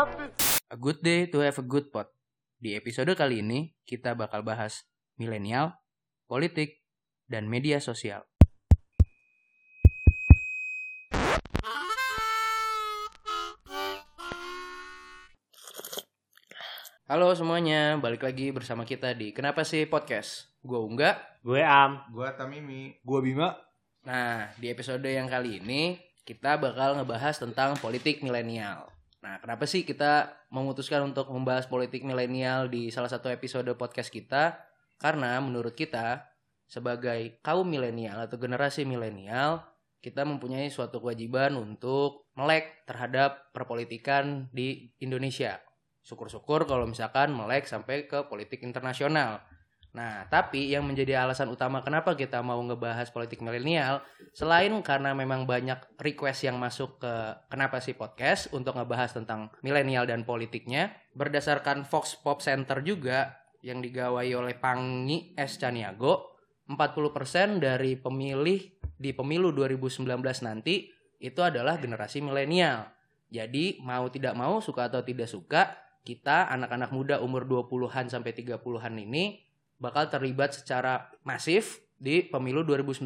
A good day to have a good pot. Di episode kali ini, kita bakal bahas milenial, politik, dan media sosial. Halo semuanya, balik lagi bersama kita di Kenapa sih Podcast? Gue Ungga. Gue Am. Gua Tamimi. Gue Bima. Nah, di episode yang kali ini kita bakal ngebahas tentang politik milenial. Nah, kenapa sih kita memutuskan untuk membahas politik milenial di salah satu episode podcast kita? Karena menurut kita sebagai kaum milenial atau generasi milenial, kita mempunyai suatu kewajiban untuk melek terhadap perpolitikan di Indonesia. Syukur-syukur kalau misalkan melek sampai ke politik internasional. Nah, tapi yang menjadi alasan utama kenapa kita mau ngebahas politik milenial, selain karena memang banyak request yang masuk ke kenapa sih podcast untuk ngebahas tentang milenial dan politiknya, berdasarkan Fox Pop Center juga yang digawai oleh Pangi S. Caniago, 40% dari pemilih di pemilu 2019 nanti itu adalah generasi milenial. Jadi mau tidak mau, suka atau tidak suka, kita anak-anak muda umur 20-an sampai 30-an ini bakal terlibat secara masif di pemilu 2019.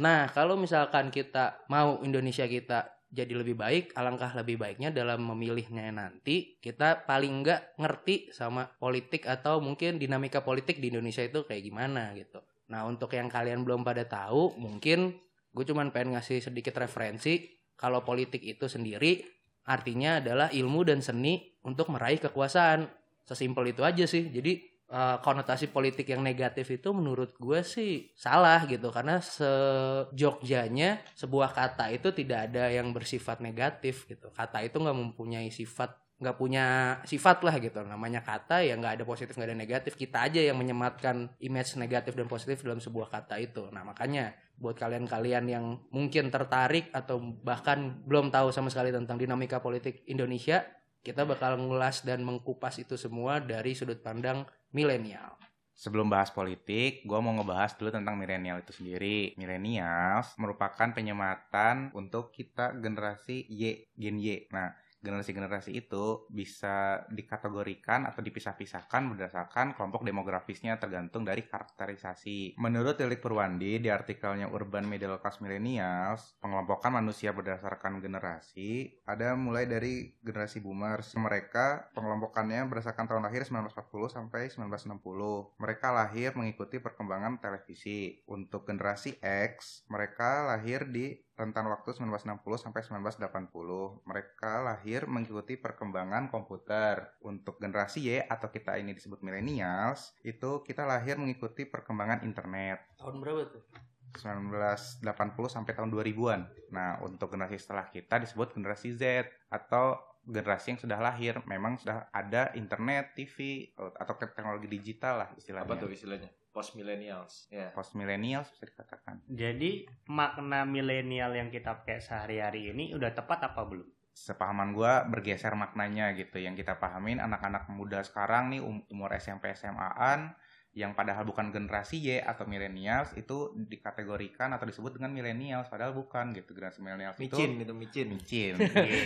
Nah, kalau misalkan kita mau Indonesia kita jadi lebih baik, alangkah lebih baiknya dalam memilihnya nanti kita paling nggak ngerti sama politik atau mungkin dinamika politik di Indonesia itu kayak gimana gitu. Nah, untuk yang kalian belum pada tahu, mungkin gue cuman pengen ngasih sedikit referensi kalau politik itu sendiri artinya adalah ilmu dan seni untuk meraih kekuasaan. Sesimpel itu aja sih. Jadi uh, konotasi politik yang negatif itu menurut gue sih salah gitu. Karena sejogjanya sebuah kata itu tidak ada yang bersifat negatif gitu. Kata itu nggak mempunyai sifat nggak punya sifat lah gitu. Namanya kata ya nggak ada positif nggak ada negatif. Kita aja yang menyematkan image negatif dan positif dalam sebuah kata itu. Nah makanya buat kalian-kalian yang mungkin tertarik atau bahkan belum tahu sama sekali tentang dinamika politik Indonesia kita bakal ngulas dan mengkupas itu semua dari sudut pandang milenial. Sebelum bahas politik, gue mau ngebahas dulu tentang milenial itu sendiri. Millennials merupakan penyematan untuk kita generasi Y, Gen Y. Nah, generasi-generasi itu bisa dikategorikan atau dipisah-pisahkan berdasarkan kelompok demografisnya tergantung dari karakterisasi. Menurut Tilik Purwandi di artikelnya Urban Middle Class Millennials, pengelompokan manusia berdasarkan generasi ada mulai dari generasi boomers. Mereka pengelompokannya berdasarkan tahun lahir 1940 sampai 1960. Mereka lahir mengikuti perkembangan televisi. Untuk generasi X, mereka lahir di rentan waktu 1960 sampai 1980. Mereka lahir mengikuti perkembangan komputer. Untuk generasi Y atau kita ini disebut millennials, itu kita lahir mengikuti perkembangan internet. Tahun berapa tuh? 1980 sampai tahun 2000-an. Nah, untuk generasi setelah kita disebut generasi Z atau generasi yang sudah lahir memang sudah ada internet, TV atau teknologi digital lah istilahnya. Apa tuh istilahnya? Post millennials. Ya. Post millennials bisa dikatakan. Jadi makna milenial yang kita pakai sehari-hari ini udah tepat apa belum? Sepahaman gua bergeser maknanya gitu. Yang kita pahamin anak-anak muda sekarang nih um- umur SMP SMA-an yang padahal bukan generasi Y atau millennials itu dikategorikan atau disebut dengan millennials padahal bukan gitu generasi millennials itu Micin gitu, micin. micin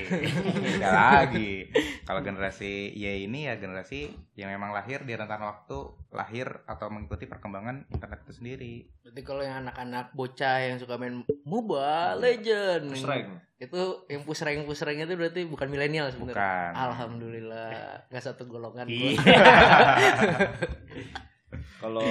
Beda lagi kalau generasi Y ini ya generasi yang memang lahir di rentan waktu lahir atau mengikuti perkembangan internet itu sendiri Berarti kalau yang anak-anak bocah yang suka main MOBA Legend Pusreng. itu yang pusreng pusreng itu berarti bukan milenial sebenarnya. bukan Alhamdulillah nggak satu golongan Iya. Kalau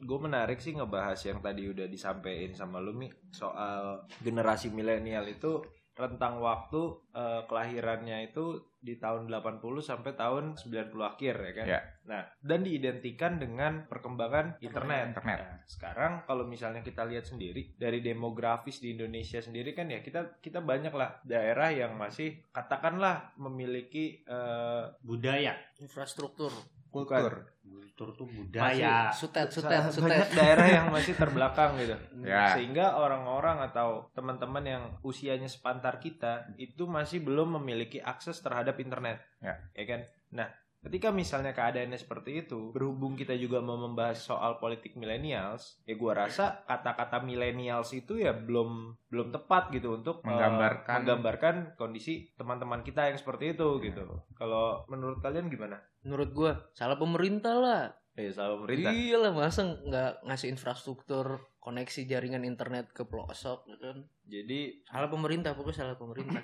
gue menarik sih ngebahas yang tadi udah disampaikan sama lu Mi soal generasi milenial itu rentang waktu eh, kelahirannya itu di tahun 80 sampai tahun 90 akhir ya kan. Ya. Nah, dan diidentikan dengan perkembangan internet. Internet. Nah, sekarang kalau misalnya kita lihat sendiri dari demografis di Indonesia sendiri kan ya kita kita banyak lah daerah yang masih katakanlah memiliki eh, Budaya. Infrastruktur. Kultur Kultur tuh Masih budaya. sutet sutet sutet. banyak daerah yang masih terbelakang gitu Ya. sehingga orang-orang atau teman-teman yang usianya sepantar kita itu masih belum memiliki akses terhadap internet Ya. kan nah ketika misalnya keadaannya seperti itu, berhubung kita juga mau membahas soal politik millennials, ya gua rasa kata-kata millennials itu ya belum belum tepat gitu untuk eh, Menggambarkan- menggambarkan kondisi teman-teman kita yang seperti itu gitu. Kalau menurut kalian gimana? Menurut gua salah pemerintah lah. Eh, salah pemerintah. Iya lah masa nggak ngasih infrastruktur koneksi jaringan internet ke pelosok gitu kan. Jadi Salah pemerintah pokoknya salah pemerintah.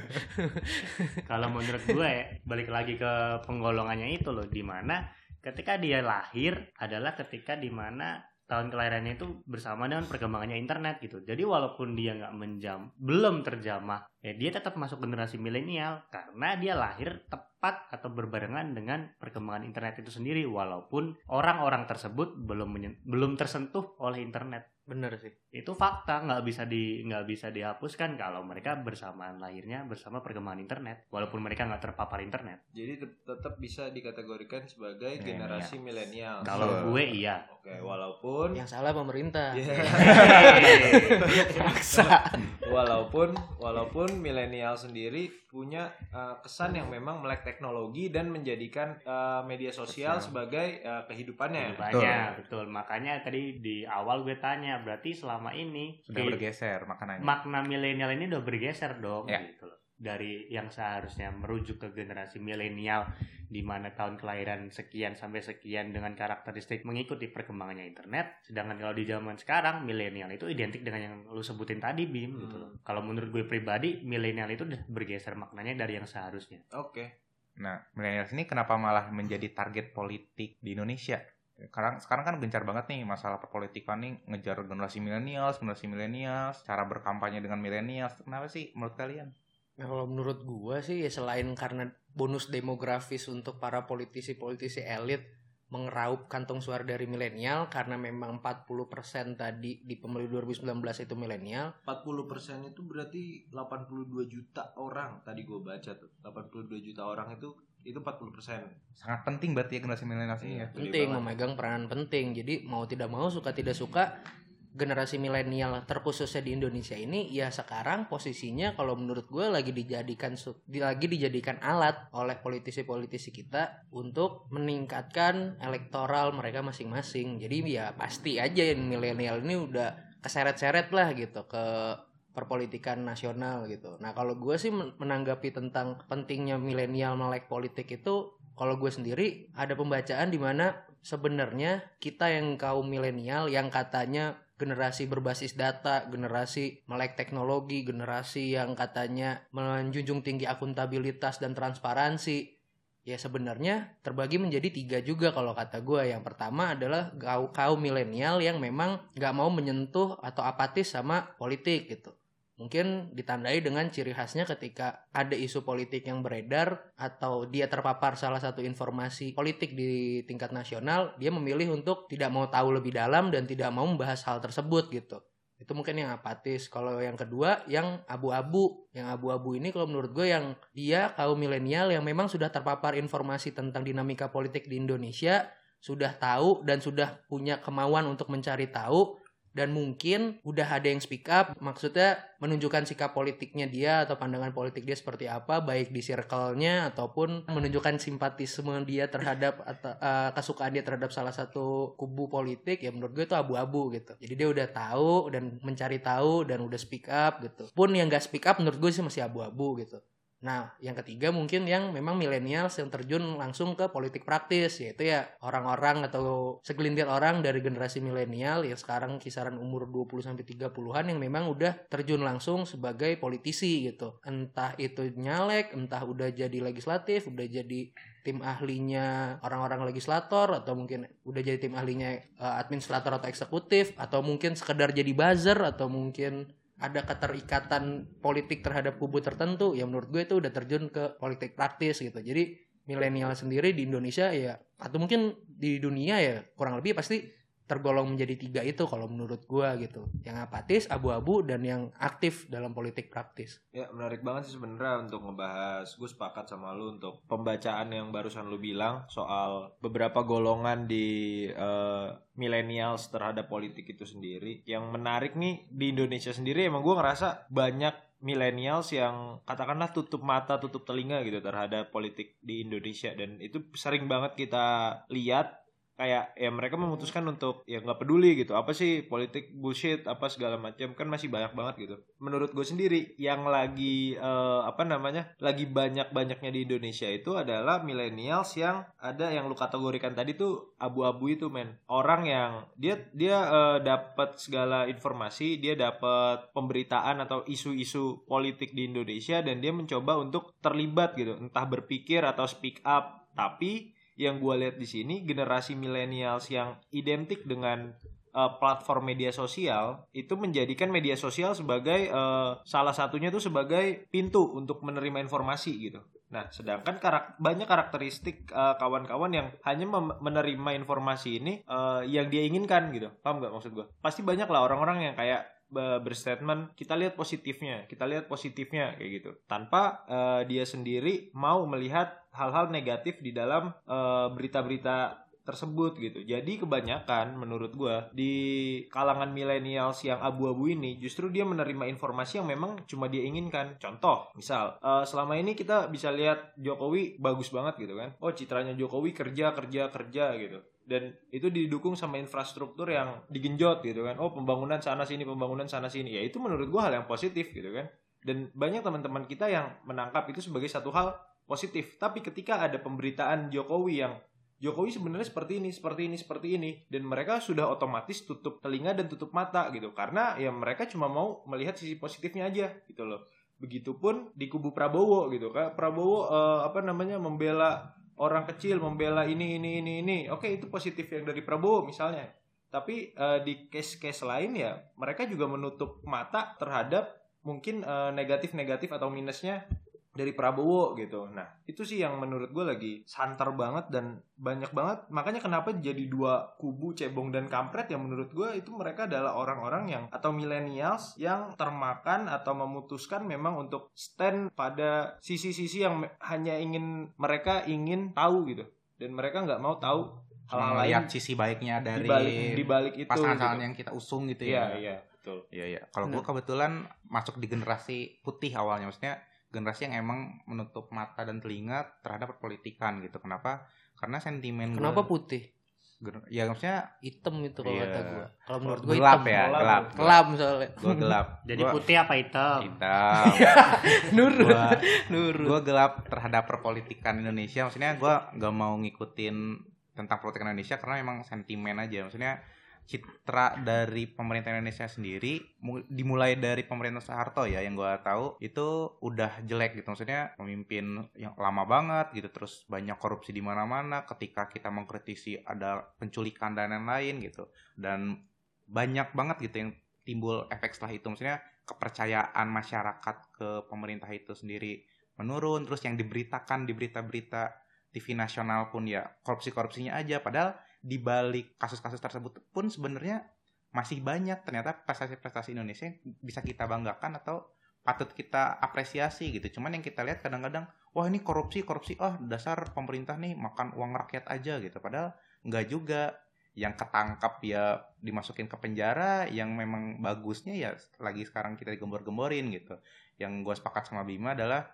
Kalau menurut gue ya, balik lagi ke penggolongannya itu loh, di mana ketika dia lahir adalah ketika di mana tahun kelahirannya itu bersama dengan perkembangannya internet gitu. Jadi walaupun dia nggak menjam, belum terjamah, ya dia tetap masuk generasi milenial karena dia lahir tepat atau berbarengan dengan perkembangan internet itu sendiri, walaupun orang-orang tersebut belum belum tersentuh oleh internet Bener sih. Itu fakta nggak bisa di nggak bisa dihapuskan kalau mereka bersamaan lahirnya bersama perkembangan internet walaupun mereka nggak terpapar internet jadi tet- tetap bisa dikategorikan sebagai generasi milenial. kalau Betul. gue iya Oke, walaupun Yang salah pemerintah. Iya. Paksa. walaupun walaupun milenial sendiri punya uh, kesan yang memang melek teknologi dan menjadikan uh, media sosial Sosial. sebagai uh, kehidupannya. banyak betul makanya tadi di awal gue tanya berarti selama ini Sudah bergeser maknanya. makna milenial ini udah bergeser dong Ya. gitu loh dari yang seharusnya merujuk ke generasi milenial di mana tahun kelahiran sekian sampai sekian dengan karakteristik mengikuti perkembangannya internet sedangkan kalau di zaman sekarang milenial itu identik dengan yang lu sebutin tadi Bim gitu loh kalau menurut gue pribadi milenial itu udah bergeser maknanya dari yang seharusnya Oke. Nah, milenial ini kenapa malah menjadi target politik di Indonesia? Sekarang sekarang kan gencar banget nih masalah perpolitikan nih ngejar generasi milenial, generasi milenial, cara berkampanye dengan milenial. Kenapa sih menurut kalian? Nah, kalau menurut gua sih ya selain karena bonus demografis untuk para politisi-politisi elit mengeraup kantong suara dari milenial karena memang 40% tadi di pemilu 2019 itu milenial. 40% itu berarti 82 juta orang tadi gue baca tuh. 82 juta orang itu itu 40%. Sangat penting berarti ya generasi milenial ini ya. Gede Penting memegang peranan penting. Jadi mau tidak mau suka tidak suka generasi milenial terkhususnya di Indonesia ini ya sekarang posisinya kalau menurut gue lagi dijadikan lagi dijadikan alat oleh politisi-politisi kita untuk meningkatkan elektoral mereka masing-masing jadi ya pasti aja yang milenial ini udah keseret-seret lah gitu ke perpolitikan nasional gitu. Nah kalau gue sih men- menanggapi tentang pentingnya milenial melek politik itu kalau gue sendiri ada pembacaan di mana sebenarnya kita yang kaum milenial yang katanya generasi berbasis data, generasi melek teknologi, generasi yang katanya menjunjung tinggi akuntabilitas dan transparansi. Ya sebenarnya terbagi menjadi tiga juga kalau kata gue. Yang pertama adalah kaum, milenial yang memang nggak mau menyentuh atau apatis sama politik gitu. Mungkin ditandai dengan ciri khasnya ketika ada isu politik yang beredar atau dia terpapar salah satu informasi politik di tingkat nasional, dia memilih untuk tidak mau tahu lebih dalam dan tidak mau membahas hal tersebut gitu. Itu mungkin yang apatis. Kalau yang kedua, yang abu-abu. Yang abu-abu ini kalau menurut gue yang dia kaum milenial yang memang sudah terpapar informasi tentang dinamika politik di Indonesia, sudah tahu dan sudah punya kemauan untuk mencari tahu dan mungkin udah ada yang speak up maksudnya menunjukkan sikap politiknya dia atau pandangan politik dia seperti apa baik di circle-nya ataupun menunjukkan simpatisme dia terhadap atau eh, kesukaan dia terhadap salah satu kubu politik ya menurut gue itu abu-abu gitu. Jadi dia udah tahu dan mencari tahu dan udah speak up gitu. Pun yang gak speak up menurut gue sih masih abu-abu gitu Nah, yang ketiga mungkin yang memang milenial yang terjun langsung ke politik praktis, yaitu ya orang-orang atau segelintir orang dari generasi milenial yang sekarang kisaran umur 20 sampai 30-an yang memang udah terjun langsung sebagai politisi gitu. Entah itu nyalek, entah udah jadi legislatif, udah jadi tim ahlinya orang-orang legislator atau mungkin udah jadi tim ahlinya eh, administrator atau eksekutif atau mungkin sekedar jadi buzzer atau mungkin ada keterikatan politik terhadap kubu tertentu ya menurut gue itu udah terjun ke politik praktis gitu. Jadi milenial sendiri di Indonesia ya atau mungkin di dunia ya kurang lebih pasti tergolong menjadi tiga itu kalau menurut gua gitu. Yang apatis, abu-abu dan yang aktif dalam politik praktis. Ya menarik banget sih sebenarnya untuk ngebahas. Gue sepakat sama lu untuk pembacaan yang barusan lu bilang soal beberapa golongan di eh, millennials terhadap politik itu sendiri. Yang menarik nih di Indonesia sendiri emang gue ngerasa banyak millennials yang katakanlah tutup mata, tutup telinga gitu terhadap politik di Indonesia dan itu sering banget kita lihat kayak ya mereka memutuskan untuk ya nggak peduli gitu apa sih politik bullshit apa segala macam kan masih banyak banget gitu. Menurut gue sendiri yang lagi eh, apa namanya lagi banyak banyaknya di Indonesia itu adalah millennials yang ada yang lu kategorikan tadi tuh abu-abu itu men. Orang yang dia dia eh, dapat segala informasi dia dapat pemberitaan atau isu-isu politik di Indonesia dan dia mencoba untuk terlibat gitu. Entah berpikir atau speak up tapi yang gue lihat di sini generasi millennials yang identik dengan uh, platform media sosial itu menjadikan media sosial sebagai uh, salah satunya tuh sebagai pintu untuk menerima informasi gitu. Nah, sedangkan karak banyak karakteristik uh, kawan-kawan yang hanya menerima informasi ini uh, yang dia inginkan gitu. Paham nggak maksud gue? Pasti banyak lah orang-orang yang kayak be- berstatement kita lihat positifnya, kita lihat positifnya kayak gitu. Tanpa uh, dia sendiri mau melihat hal-hal negatif di dalam uh, berita-berita tersebut gitu. Jadi kebanyakan menurut gua di kalangan millennials yang abu-abu ini justru dia menerima informasi yang memang cuma dia inginkan. Contoh, misal uh, selama ini kita bisa lihat Jokowi bagus banget gitu kan. Oh, citranya Jokowi kerja kerja kerja gitu dan itu didukung sama infrastruktur yang digenjot gitu kan oh pembangunan sana sini pembangunan sana sini ya itu menurut gua hal yang positif gitu kan dan banyak teman-teman kita yang menangkap itu sebagai satu hal positif tapi ketika ada pemberitaan Jokowi yang Jokowi sebenarnya seperti ini, seperti ini, seperti ini, dan mereka sudah otomatis tutup telinga dan tutup mata gitu, karena ya mereka cuma mau melihat sisi positifnya aja gitu loh. Begitupun di kubu Prabowo gitu, kan Prabowo eh, apa namanya membela orang kecil, membela ini, ini, ini, ini, oke itu positif yang dari Prabowo misalnya. Tapi eh, di case-case lain ya mereka juga menutup mata terhadap mungkin eh, negatif-negatif atau minusnya dari Prabowo gitu. Nah, itu sih yang menurut gue lagi santer banget dan banyak banget. Makanya kenapa jadi dua kubu cebong dan kampret yang menurut gue itu mereka adalah orang-orang yang atau millennials yang termakan atau memutuskan memang untuk stand pada sisi-sisi yang hanya ingin mereka ingin tahu gitu. Dan mereka nggak mau tahu hal-hal lain sisi baiknya dari di balik di balik itu. pasangan gitu. yang kita usung gitu Iya, ya. iya, betul. Iya iya. Kalau gue kebetulan masuk di generasi putih awalnya, maksudnya generasi yang emang menutup mata dan telinga terhadap perpolitikan gitu. Kenapa? Karena sentimen gua- Kenapa putih? Gen- ya maksudnya Hitam itu kalau Iya. kata gua. Kalau menurut gua gelap hitam. ya, Gelap. gelap. Kelam soalnya. Gue gelap. Jadi Gua putih apa hitam? hitam. Nurut. Gua Nurut. gue gelap terhadap perpolitikan Indonesia. Maksudnya gue gak mau ngikutin tentang politik Indonesia karena emang sentimen aja. Maksudnya citra dari pemerintah Indonesia sendiri mu- dimulai dari pemerintah Soeharto ya yang gue tahu itu udah jelek gitu. Maksudnya pemimpin yang lama banget gitu terus banyak korupsi di mana-mana ketika kita mengkritisi ada penculikan dan lain-lain gitu. Dan banyak banget gitu yang timbul efek setelah itu. Maksudnya kepercayaan masyarakat ke pemerintah itu sendiri menurun terus yang diberitakan di berita-berita TV nasional pun ya korupsi-korupsinya aja. Padahal di balik kasus-kasus tersebut pun sebenarnya masih banyak. Ternyata prestasi-prestasi Indonesia yang bisa kita banggakan atau patut kita apresiasi gitu. Cuman yang kita lihat kadang-kadang wah ini korupsi korupsi oh dasar pemerintah nih makan uang rakyat aja gitu. Padahal nggak juga. Yang ketangkap ya dimasukin ke penjara yang memang bagusnya ya lagi sekarang kita digembor-gemborin gitu. Yang gue sepakat sama Bima adalah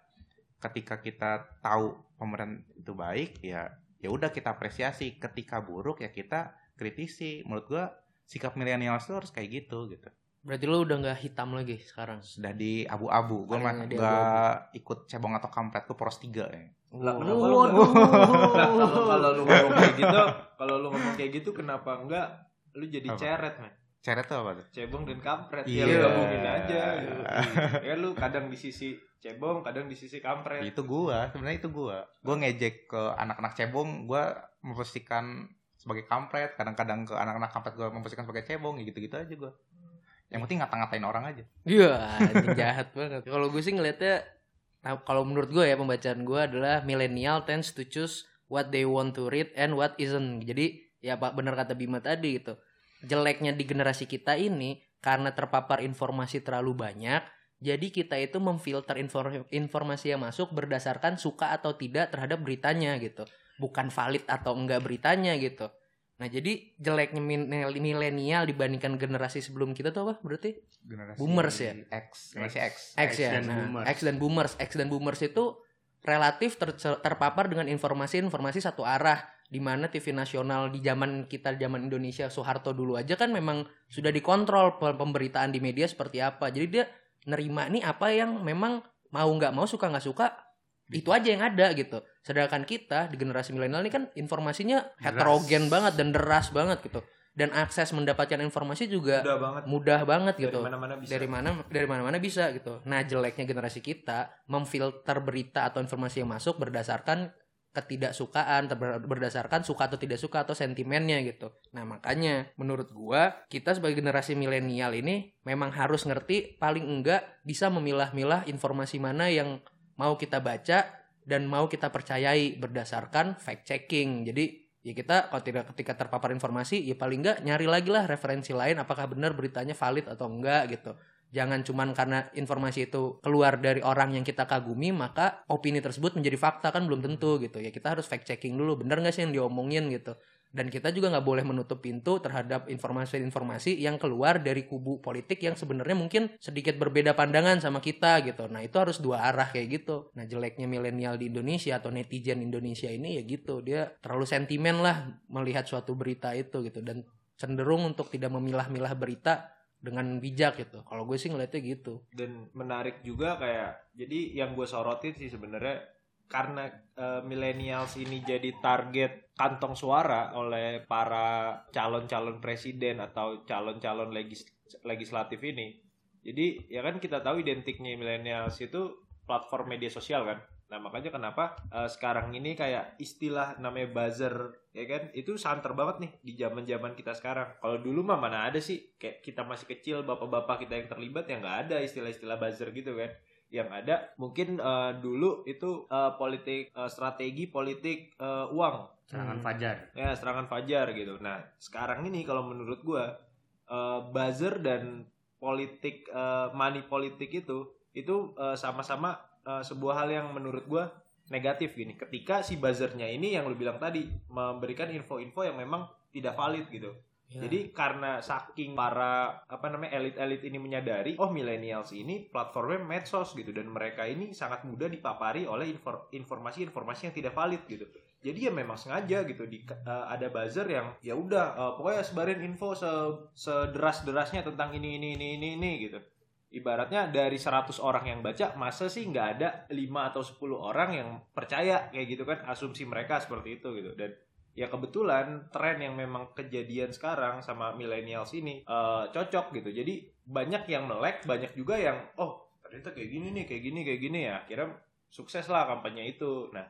ketika kita tahu pemerintah itu baik ya ya udah kita apresiasi. Ketika buruk ya kita kritisi. Menurut gue sikap milenial itu harus kayak gitu gitu. Berarti lu udah nggak hitam lagi sekarang. sudah di abu-abu gue mah Palingnya di nggak ikut cebong atau kampret gue poros tiga ya. Kalau kalau lu ngomong kayak gitu, kalau lu ngomong kayak gitu kenapa enggak lu jadi Apa? ceret, man? Ceret tuh apa tuh Cebong dan kampret. Iya. Ya lu gabungin aja. gitu. Ya lu kadang di sisi cebong, kadang di sisi kampret. itu gua sebenarnya itu gua gua ngejek ke anak-anak cebong gua memposisikan sebagai kampret kadang-kadang ke anak-anak kampret gua memposisikan sebagai cebong ya gitu-gitu aja gua yang penting ngata-ngatain orang aja Iya, jahat banget. Kalau gue sih ngelihatnya, nah, kalau menurut gue ya pembacaan gue adalah millennial tends to choose what they want to read and what isn't. Jadi ya pak benar kata Bima tadi gitu. Jeleknya di generasi kita ini karena terpapar informasi terlalu banyak, jadi kita itu memfilter infor- informasi yang masuk berdasarkan suka atau tidak terhadap beritanya gitu. Bukan valid atau enggak beritanya gitu. Nah, jadi jeleknya milenial dibandingkan generasi sebelum kita tuh apa berarti? Generasi Boomers ya? X, generasi X. X, ya. dan Nah, boomers. X dan boomers. X dan boomers itu relatif ter- terpapar dengan informasi-informasi satu arah di mana TV nasional di zaman kita zaman Indonesia Soeharto dulu aja kan memang sudah dikontrol pe- pemberitaan di media seperti apa. Jadi dia nerima nih apa yang memang mau nggak mau suka nggak suka itu aja yang ada gitu. Sedangkan kita di generasi milenial ini kan informasinya heterogen banget dan deras banget gitu. Dan akses mendapatkan informasi juga Udah banget. mudah banget Dari gitu mana-mana bisa. dari mana dari mana-mana bisa gitu. Nah, jeleknya generasi kita memfilter berita atau informasi yang masuk berdasarkan ketidaksukaan, berdasarkan suka atau tidak suka atau sentimennya gitu. Nah, makanya menurut gua kita sebagai generasi milenial ini memang harus ngerti paling enggak bisa memilah-milah informasi mana yang mau kita baca dan mau kita percayai berdasarkan fact checking. Jadi ya kita kalau tidak ketika terpapar informasi ya paling enggak nyari lagi lah referensi lain apakah benar beritanya valid atau enggak gitu jangan cuman karena informasi itu keluar dari orang yang kita kagumi maka opini tersebut menjadi fakta kan belum tentu gitu ya kita harus fact checking dulu benar nggak sih yang diomongin gitu dan kita juga nggak boleh menutup pintu terhadap informasi-informasi yang keluar dari kubu politik yang sebenarnya mungkin sedikit berbeda pandangan sama kita gitu. Nah itu harus dua arah kayak gitu. Nah jeleknya milenial di Indonesia atau netizen Indonesia ini ya gitu dia terlalu sentimen lah melihat suatu berita itu gitu dan cenderung untuk tidak memilah-milah berita dengan bijak gitu. Kalau gue sih ngeliatnya gitu. dan menarik juga kayak jadi yang gue sorotin sih sebenarnya karena eh, millennials ini jadi target kantong suara oleh para calon-calon presiden atau calon-calon legis- legislatif ini. Jadi ya kan kita tahu identiknya millennials itu platform media sosial kan. Nah makanya kenapa eh, sekarang ini kayak istilah namanya buzzer ya kan itu santer banget nih di zaman zaman kita sekarang. Kalau dulu mah mana ada sih kayak kita masih kecil bapak-bapak kita yang terlibat ya nggak ada istilah-istilah buzzer gitu kan. Yang ada mungkin eh, dulu itu eh, politik eh, strategi politik eh, uang serangan Hmm. fajar ya serangan fajar gitu. Nah sekarang ini kalau menurut gua eh, buzzer dan politik eh, money politik itu itu sama-sama eh, sebuah hal yang menurut gua negatif gini. Ketika si buzzernya ini yang lu bilang tadi memberikan info-info yang memang tidak valid gitu. Ya. Jadi karena saking para apa namanya elit-elit ini menyadari oh millennials ini platformnya medsos gitu dan mereka ini sangat mudah dipapari oleh infor- informasi-informasi yang tidak valid gitu. Jadi ya memang sengaja gitu di eh, ada buzzer yang ya udah eh, pokoknya sebarin info se sederas-derasnya tentang ini ini ini ini ini gitu. Ibaratnya dari 100 orang yang baca masa sih nggak ada 5 atau 10 orang yang percaya? Kayak gitu kan asumsi mereka seperti itu gitu. Dan ya kebetulan tren yang memang kejadian sekarang sama millennials ini eh, cocok gitu. Jadi banyak yang melek banyak juga yang oh ternyata kayak gini nih kayak gini kayak gini ya. Kira sukses lah kampanye itu. Nah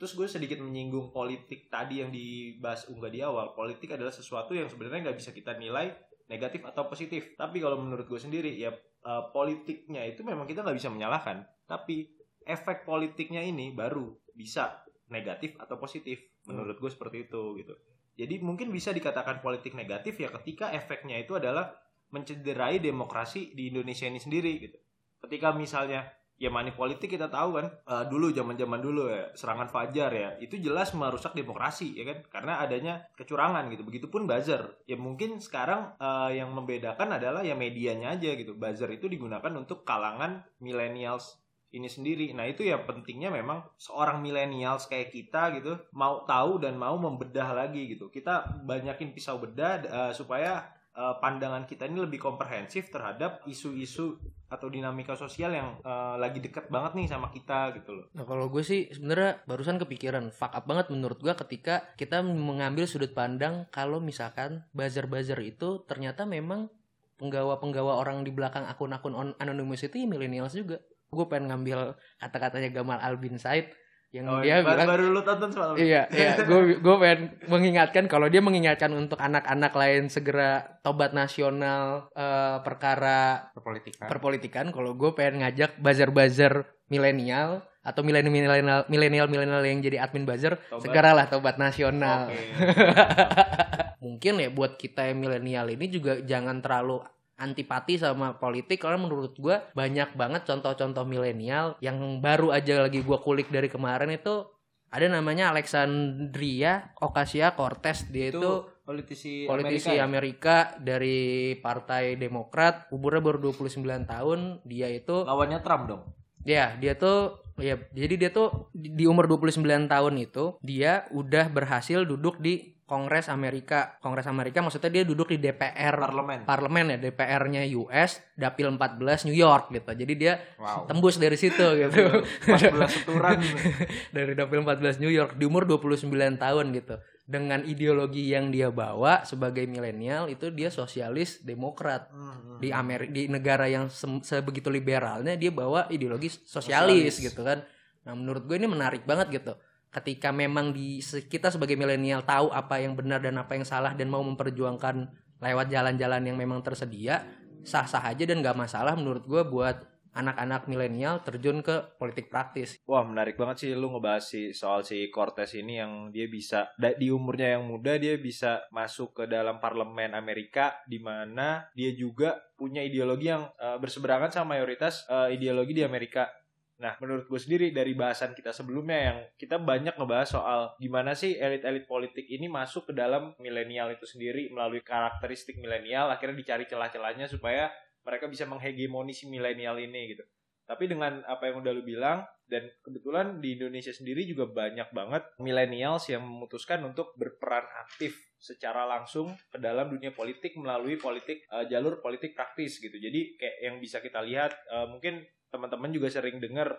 terus gue sedikit menyinggung politik tadi yang dibahas Unggah di awal. Politik adalah sesuatu yang sebenarnya nggak bisa kita nilai negatif atau positif. Tapi kalau menurut gue sendiri ya eh, politiknya itu memang kita nggak bisa menyalahkan. Tapi efek politiknya ini baru bisa negatif atau positif. Menurut gue seperti itu gitu. Jadi mungkin bisa dikatakan politik negatif ya ketika efeknya itu adalah mencederai demokrasi di Indonesia ini sendiri gitu. Ketika misalnya ya money politik kita tahu kan eh, dulu zaman zaman dulu ya serangan fajar ya itu jelas merusak demokrasi ya kan karena adanya kecurangan gitu begitupun buzzer ya mungkin sekarang eh, yang membedakan adalah ya medianya aja gitu buzzer itu digunakan untuk kalangan millennials ini sendiri. Nah itu ya pentingnya memang seorang millennials kayak kita gitu mau tahu dan mau membedah lagi gitu. Kita banyakin pisau bedah eh, supaya eh, pandangan kita ini lebih komprehensif terhadap isu-isu atau dinamika sosial yang eh, lagi deket banget nih sama kita gitu loh. Nah kalau gue sih sebenarnya barusan kepikiran fuck up banget menurut gue ketika kita mengambil sudut pandang kalau misalkan buzzer-buzzer itu ternyata memang penggawa-penggawa orang di belakang akun-akun on- anonymous itu ya millennials juga. Gue pengen ngambil kata-katanya Gamal Albin Said yang Oh, dia baru, bilang baru lu tonton semalam. Iya, iya. Gue gue pengen mengingatkan kalau dia mengingatkan untuk anak-anak lain segera tobat nasional eh, perkara perpolitikan perpolitikan. Kalau gue pengen ngajak buzzer-buzzer milenial atau milenial milenial milenial yang jadi admin buzzer Tobat. segeralah tobat nasional. Oke. mungkin ya buat kita yang milenial ini juga jangan terlalu antipati sama politik karena menurut gue banyak banget contoh-contoh milenial yang baru aja lagi gue kulik dari kemarin itu ada namanya Alexandria Ocasio Cortez dia itu, itu politisi, politisi Amerika Amerika, ya? dari Partai Demokrat umurnya baru 29 tahun. Dia itu lawannya Trump dong? Ya dia tuh ya jadi dia tuh di, di umur 29 tahun itu dia udah berhasil duduk di Kongres Amerika. Kongres Amerika maksudnya dia duduk di DPR parlemen. Parlemen ya DPR-nya US dapil 14 New York gitu. Jadi dia Wow. tembus dari situ gitu. 14 seturan dari dapil 14 New York di umur 29 tahun gitu. Dengan ideologi yang dia bawa sebagai milenial itu dia sosialis demokrat. Hmm, di Amerika di negara yang sebegitu liberalnya dia bawa ideologi sosialis, Sosialis. gitu kan. Nah menurut gue ini menarik banget gitu ketika memang di kita sebagai milenial tahu apa yang benar dan apa yang salah dan mau memperjuangkan lewat jalan-jalan yang memang tersedia sah-sah aja dan gak masalah menurut gue buat anak-anak milenial terjun ke politik praktis Wah menarik banget sih lu ngebahas si soal si Cortez ini yang dia bisa di umurnya yang muda dia bisa masuk ke dalam parlemen Amerika di mana dia juga punya ideologi yang eh, berseberangan sama mayoritas eh, ideologi di Amerika. Nah, menurut gue sendiri dari bahasan kita sebelumnya yang kita banyak ngebahas soal gimana sih elit-elit politik ini masuk ke dalam milenial itu sendiri melalui karakteristik milenial akhirnya dicari celah-celahnya supaya mereka bisa menghegemoni si milenial ini gitu. Tapi dengan apa yang udah lu bilang dan kebetulan di Indonesia sendiri juga banyak banget millennials yang memutuskan untuk berperan aktif secara langsung ke dalam dunia politik melalui politik eh, jalur politik praktis gitu. Jadi kayak yang bisa kita lihat eh, mungkin teman-teman juga sering dengar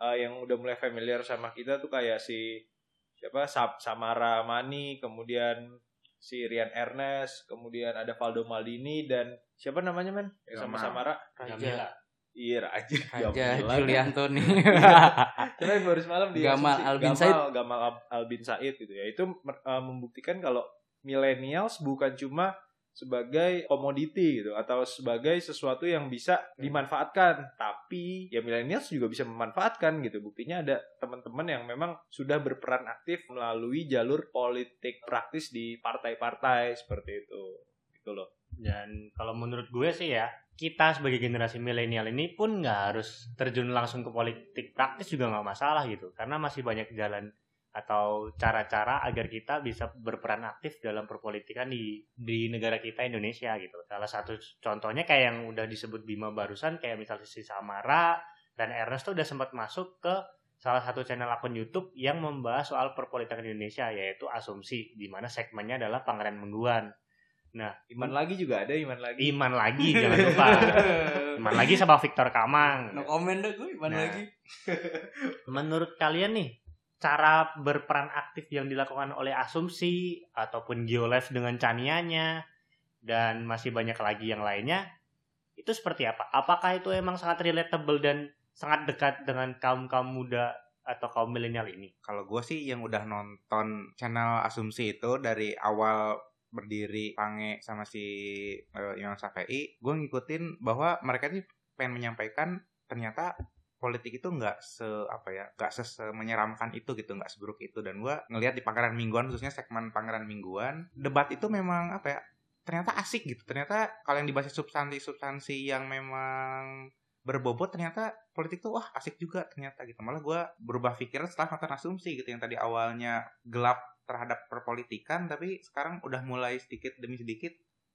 eh, yang udah mulai familiar sama kita tuh kayak si siapa Sa- Samara Mani, kemudian si Rian Ernest, kemudian ada Valdo Maldini dan siapa namanya men? Yang sama. Samara? Jamila. Iya Raja. aja Gamelan. Julianto nih yang baru semalam di Gamal Albin Gamal, Said. Gamal Al- Albin Said gitu ya. Itu eh, membuktikan kalau millennials bukan cuma sebagai komoditi gitu atau sebagai sesuatu yang bisa dimanfaatkan, tapi ya millennials juga bisa memanfaatkan gitu. Buktinya ada teman-teman yang memang sudah berperan aktif melalui jalur politik praktis di partai-partai seperti itu. Gitu loh. Dan kalau menurut gue sih ya, kita sebagai generasi milenial ini pun nggak harus terjun langsung ke politik praktis juga nggak masalah gitu. Karena masih banyak jalan atau cara-cara agar kita bisa berperan aktif dalam perpolitikan di di negara kita Indonesia gitu. Salah satu contohnya kayak yang udah disebut Bima barusan kayak misalnya si Samara dan Ernest tuh udah sempat masuk ke salah satu channel akun YouTube yang membahas soal perpolitikan Indonesia yaitu Asumsi di mana segmennya adalah Pangeran Mengguan. Iman lagi juga ada iman lagi. Iman lagi jangan lupa. Iman lagi sama Victor Kamang. no comment deh gue Nah, Menurut kalian nih, cara berperan aktif yang dilakukan oleh Asumsi ataupun Geolive dengan Canianya dan masih banyak lagi yang lainnya, itu seperti apa? Apakah itu emang sangat relatable dan sangat dekat dengan kaum-kaum muda atau kaum milenial ini? Kalau gue sih yang udah nonton channel Asumsi itu dari awal berdiri Pange sama si eh, Imam Syafi'i, gue ngikutin bahwa mereka ini pengen menyampaikan ternyata politik itu nggak se apa ya nggak se menyeramkan itu gitu nggak seburuk itu. Dan gue ngelihat di Pangeran Mingguan khususnya segmen Pangeran Mingguan debat itu memang apa ya ternyata asik gitu. Ternyata kalau yang dibahas substansi-substansi yang memang berbobot ternyata politik tuh wah asik juga ternyata gitu. Malah gue berubah pikiran setelah nonton asumsi gitu yang tadi awalnya gelap terhadap perpolitikan tapi sekarang udah mulai sedikit demi sedikit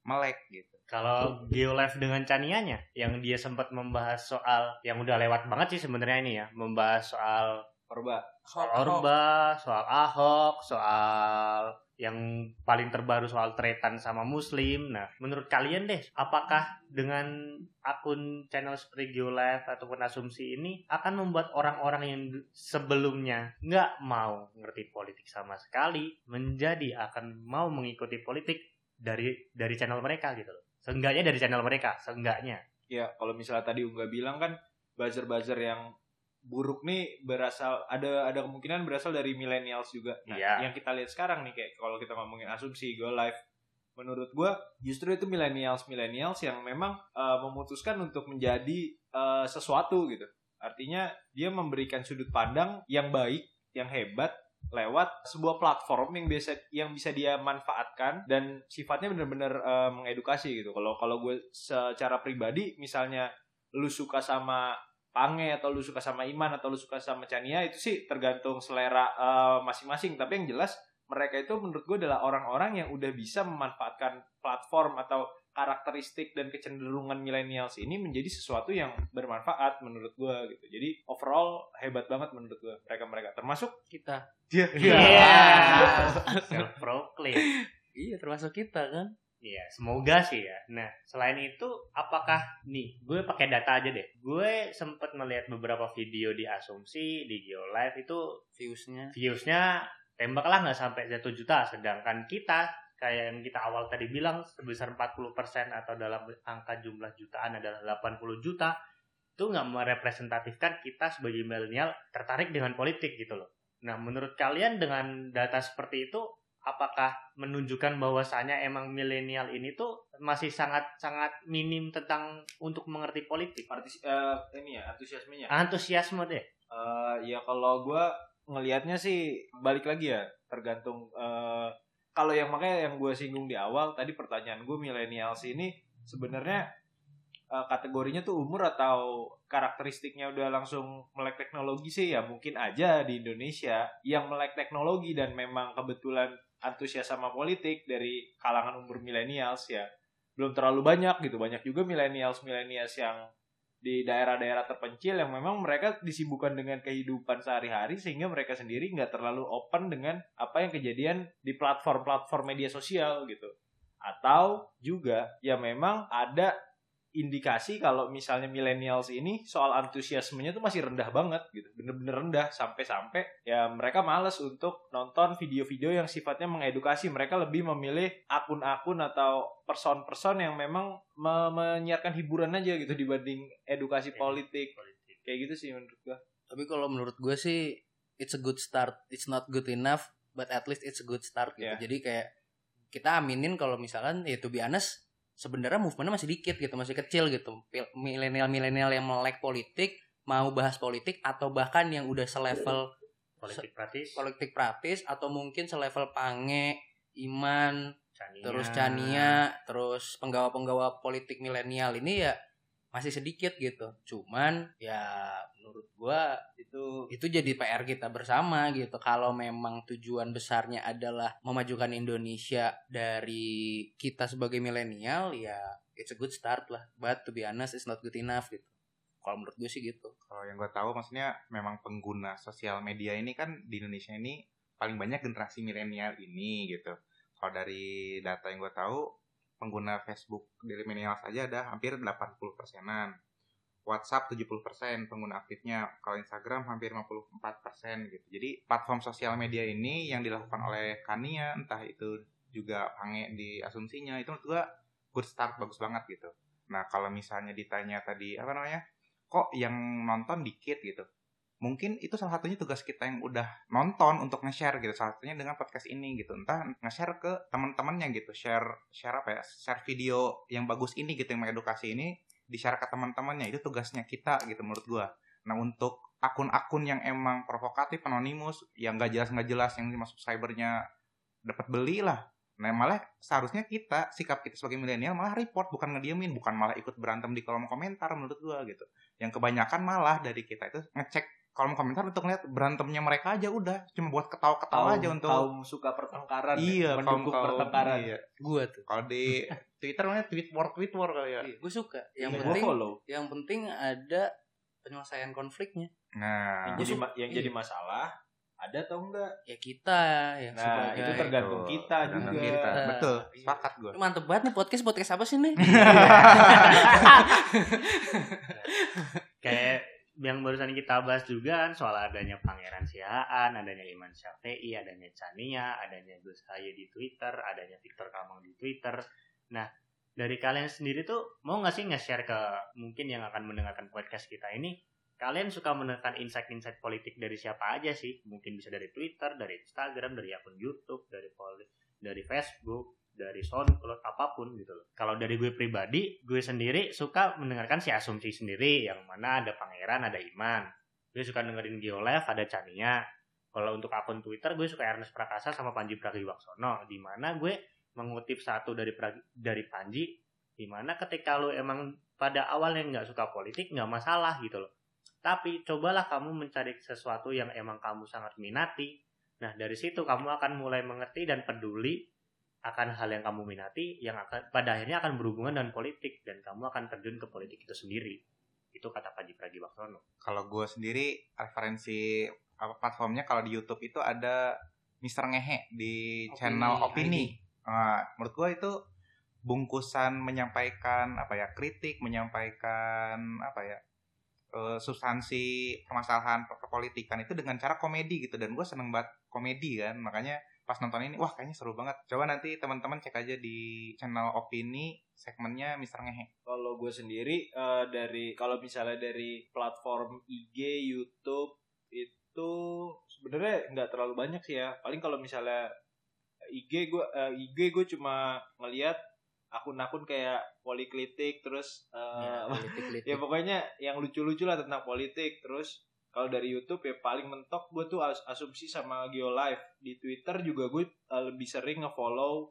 melek gitu Kalau Geolive dengan Canianya yang dia sempat membahas soal yang udah lewat banget sih sebenarnya ini ya, membahas soal Orba. soal Orba, soal Ahok, soal yang paling terbaru soal tretan sama Muslim. Nah, menurut kalian deh, apakah dengan akun channel seperti Geolive ataupun Asumsi ini akan membuat orang-orang yang sebelumnya nggak mau ngerti politik sama sekali menjadi akan mau mengikuti politik dari dari channel mereka gitu loh. Seenggaknya dari channel mereka, seenggaknya. Ya, kalau misalnya tadi Ungga bilang kan buzzer-buzzer yang buruk nih berasal ada ada kemungkinan berasal dari millennials juga. Nah, Iya. yang kita lihat sekarang nih kayak kalau kita ngomongin asumsi go live menurut gua justru itu millennials millennials yang memang uh, memutuskan untuk menjadi uh, sesuatu gitu. Artinya dia memberikan sudut pandang yang baik, yang hebat lewat sebuah platform yang biasa yang bisa dia manfaatkan dan sifatnya benar-benar eh, mengedukasi gitu. Kalau kalau gue secara pribadi misalnya lu suka sama Pange atau lu suka sama Iman atau lu suka sama Chania itu sih tergantung selera eh, masing-masing. Tapi yang jelas mereka itu menurut gue adalah orang-orang yang udah bisa memanfaatkan platform atau karakteristik dan kecenderungan millennials ini menjadi sesuatu yang bermanfaat menurut gue gitu. Jadi overall hebat banget menurut gue mereka-mereka termasuk Kita. Iya. Self proclaim. Iya, termasuk kita kan. Iya, semoga sih ya. Nah, selain itu, apakah nih, gue pakai data aja deh. Gue sempet melihat beberapa video di Asumsi, di GeoLive itu Viewsnya. viewsnya tembaklah nggak sampai satu juta, sedangkan kita kayak yang kita awal tadi bilang sebesar 40% atau dalam angka jumlah jutaan adalah 80 juta itu nggak merepresentatifkan kita sebagai milenial tertarik dengan politik gitu loh. Nah, menurut kalian dengan data seperti itu apakah menunjukkan bahwasanya emang milenial ini tuh masih sangat sangat minim tentang untuk mengerti politik? Partis eh, ini ya antusiasmenya. Antusiasme deh. Eh, ya kalau gue ngelihatnya sih balik lagi ya tergantung eh, kalau yang makanya yang gue singgung di awal tadi pertanyaan gue millennials ini sebenarnya eh, kategorinya tuh umur atau karakteristiknya udah langsung melek teknologi sih? Ya mungkin aja di Indonesia yang melek teknologi dan memang kebetulan antusias sama politik dari kalangan umur millennials ya belum terlalu banyak gitu. Banyak juga millennials millennials yang di daerah-daerah terpencil yang memang mereka disibukkan dengan kehidupan sehari-hari sehingga mereka sendiri nggak terlalu open dengan apa yang kejadian di platform-platform media sosial gitu. Atau juga ya memang ada indikasi kalau misalnya millennials ini soal antusiasmenya tuh masih rendah banget gitu bener-bener rendah sampai-sampai ya mereka males untuk nonton video-video yang sifatnya mengedukasi mereka lebih memilih akun-akun atau person-person yang memang me- menyiarkan hiburan aja gitu dibanding edukasi politik Politik. kayak gitu sih menurut gua Tapi kalau menurut gue sih it's a good start. It's not good enough, but at least it's a good start gitu. Yeah. Jadi kayak kita aminin kalau misalkan ya to be honest sebenarnya movementnya masih dikit gitu, masih kecil gitu. Milenial-milenial yang melek politik mau bahas politik atau bahkan yang udah selevel Politik praktis. politik praktis atau mungkin selevel Pange, Iman, Chania. terus Chania, terus penggawa-penggawa politik milenial ini ya masih sedikit gitu. Cuman ya menurut gua itu itu jadi PR kita bersama gitu. Kalau memang tujuan besarnya adalah memajukan Indonesia dari kita sebagai milenial ya it's a good start lah. But to be honest it's not good enough gitu. Kalau menurut gue sih gitu. Kalau yang gue tahu maksudnya memang pengguna sosial media ini kan di Indonesia ini paling banyak generasi milenial ini gitu. Kalau dari data yang gue tahu pengguna Facebook dari milenial saja ada hampir 80 persenan. WhatsApp 70 persen pengguna aktifnya. Kalau Instagram hampir 54 persen gitu. Jadi platform sosial media ini yang dilakukan oleh Kania entah itu juga Pange di asumsinya itu menurut gue good start bagus banget gitu. Nah kalau misalnya ditanya tadi apa namanya kok yang nonton dikit gitu mungkin itu salah satunya tugas kita yang udah nonton untuk nge-share gitu salah satunya dengan podcast ini gitu. Entah nge-share ke teman-temannya gitu share share apa ya share video yang bagus ini gitu yang mengedukasi ini di share ke teman-temannya. Itu tugasnya kita gitu menurut gua. Nah untuk akun-akun yang emang provokatif anonimus yang gak jelas nggak jelas yang masuk cybernya dapat beli lah. Nah malah seharusnya kita sikap kita sebagai milenial malah report bukan ngediemin bukan malah ikut berantem di kolom komentar menurut gua gitu. Yang kebanyakan malah dari kita itu ngecek kolom komentar untuk ngeliat berantemnya mereka aja udah cuma buat ketawa-ketawa aja untuk kaum suka pertengkaran iya ya, kaum mendukung kaum pertengkaran iya. Gue tuh. Kalau di Twitter namanya tweet war tweet war kali ya. gue suka. Yang Yang penting follow yang penting ada penyelesaian konfliknya. Nah, yang jadi yang Iya. jadi masalah ada atau enggak Ya kita yang nah sebagai itu tergantung kita tergantung juga kita. Iya. Betul, sepakat gue. Mantep banget nih podcast podcast apa sih nih? kayak yang barusan kita bahas juga kan soal adanya Pangeran Siaan, adanya Iman Syafi'i, adanya Chania, adanya Gus Haye di Twitter, adanya Victor Kamang di Twitter. Nah, dari kalian sendiri tuh mau nggak sih nge-share ke mungkin yang akan mendengarkan podcast kita ini? Kalian suka menekan insight-insight politik dari siapa aja sih? Mungkin bisa dari Twitter, dari Instagram, dari akun YouTube, dari dari Facebook, dari SoundCloud apa pun gitu loh. Kalau dari gue pribadi, gue sendiri suka mendengarkan si asumsi sendiri yang mana ada pangeran, ada iman. Gue suka dengerin Geolef, ada Chania. kalau untuk akun Twitter gue suka Ernest Prakasa sama Panji Pragiwaksono di mana gue mengutip satu dari Pra- dari Panji di mana ketika lo emang pada awalnya nggak suka politik nggak masalah gitu loh tapi cobalah kamu mencari sesuatu yang emang kamu sangat minati nah dari situ kamu akan mulai mengerti dan peduli akan hal yang kamu minati yang akan pada akhirnya akan berhubungan dengan politik dan kamu akan terjun ke politik itu sendiri. Itu kata Panji Pragiwaksono Kalau gue sendiri referensi apa platformnya kalau di YouTube itu ada Mister Ngehe di channel Opini. Nah, menurut gue itu bungkusan menyampaikan apa ya kritik, menyampaikan apa ya eh, substansi permasalahan per- perpolitikan itu dengan cara komedi gitu. Dan gue seneng banget komedi kan. Makanya pas nonton ini wah kayaknya seru banget coba nanti teman-teman cek aja di channel opini segmennya Mister Ngehe Kalau gue sendiri eh, dari kalau misalnya dari platform IG, YouTube itu sebenarnya nggak terlalu banyak sih ya. Paling kalau misalnya IG gue IG gue cuma ngelihat akun-akun kayak Poliklitik terus eh, Ya, politik-politik. ya pokoknya yang lucu-lucu lah tentang politik terus kalau dari YouTube ya paling mentok gue tuh as- asumsi sama Geolive di Twitter juga gue eh, lebih sering ngefollow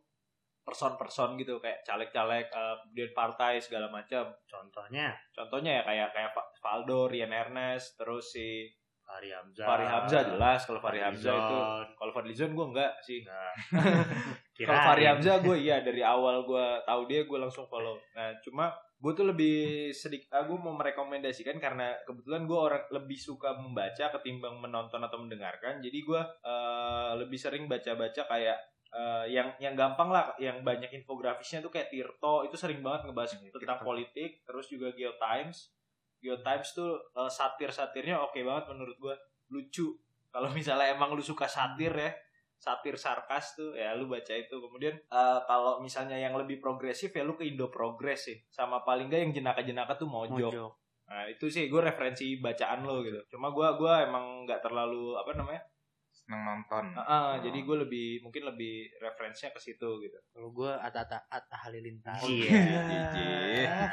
person-person gitu kayak caleg-caleg kemudian partai segala macam contohnya? Contohnya ya kayak kayak Valdo, Rian Ernest terus si Fahri Hamzah. Fahri Hamzah jelas kalau Fahri Hamzah itu. Kalau Fadlizon gue enggak sih. Nah, kalau. Fahri Hamzah gue iya dari awal gue tahu dia gue langsung follow. Nah cuma gue tuh lebih sedikit, ah, gue mau merekomendasikan karena kebetulan gue orang lebih suka membaca ketimbang menonton atau mendengarkan. Jadi gue eh, lebih sering baca-baca kayak eh, yang yang gampang lah, yang banyak infografisnya tuh kayak Tirto itu sering banget ngebahas Iya, tentang politik. Terus juga Geotimes, Geotimes tuh eh, satir-satirnya oke banget menurut gue lucu. Kalau misalnya emang lu suka satir ya, satir sarkas tuh ya lu baca itu kemudian eh, kalau misalnya yang lebih progresif ya lu ke Indo Progress sih sama paling nggak yang jenaka-jenaka tuh mojok. Mojok. nah itu sih gue referensi bacaan lo gitu cuma gue gua emang nggak terlalu apa namanya seneng nonton Ah, ah, jadi gue lebih mungkin lebih referensinya ke situ gitu Kalau gue Atta Atta Atta Halilintar. Iya.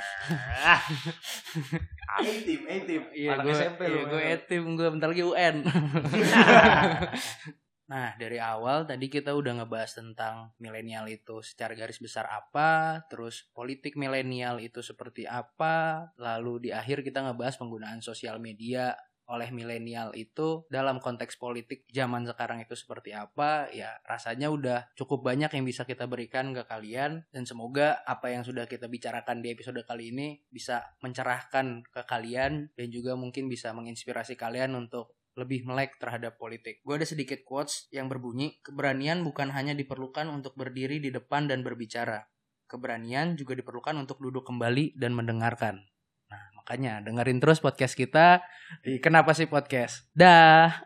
A-team, A-team. Iya, Anak gue SMP iya, lu. gue etim, gue bentar lagi UN. nah, dari awal tadi kita udah ngebahas tentang milenial itu secara garis besar apa, terus politik milenial itu seperti apa, lalu di akhir kita ngebahas penggunaan sosial media oleh milenial itu dalam konteks politik zaman sekarang itu seperti apa. Ya rasanya udah cukup banyak yang bisa kita berikan ke kalian dan semoga apa yang sudah kita bicarakan di episode kali ini bisa mencerahkan ke kalian dan juga mungkin bisa menginspirasi kalian untuk lebih melek terhadap politik. Gue ada sedikit quotes yang berbunyi, keberanian bukan hanya diperlukan untuk berdiri di depan dan berbicara. Keberanian juga diperlukan untuk duduk kembali dan mendengarkan. Nah, makanya dengerin terus podcast kita di Kenapa sih Podcast. Dah.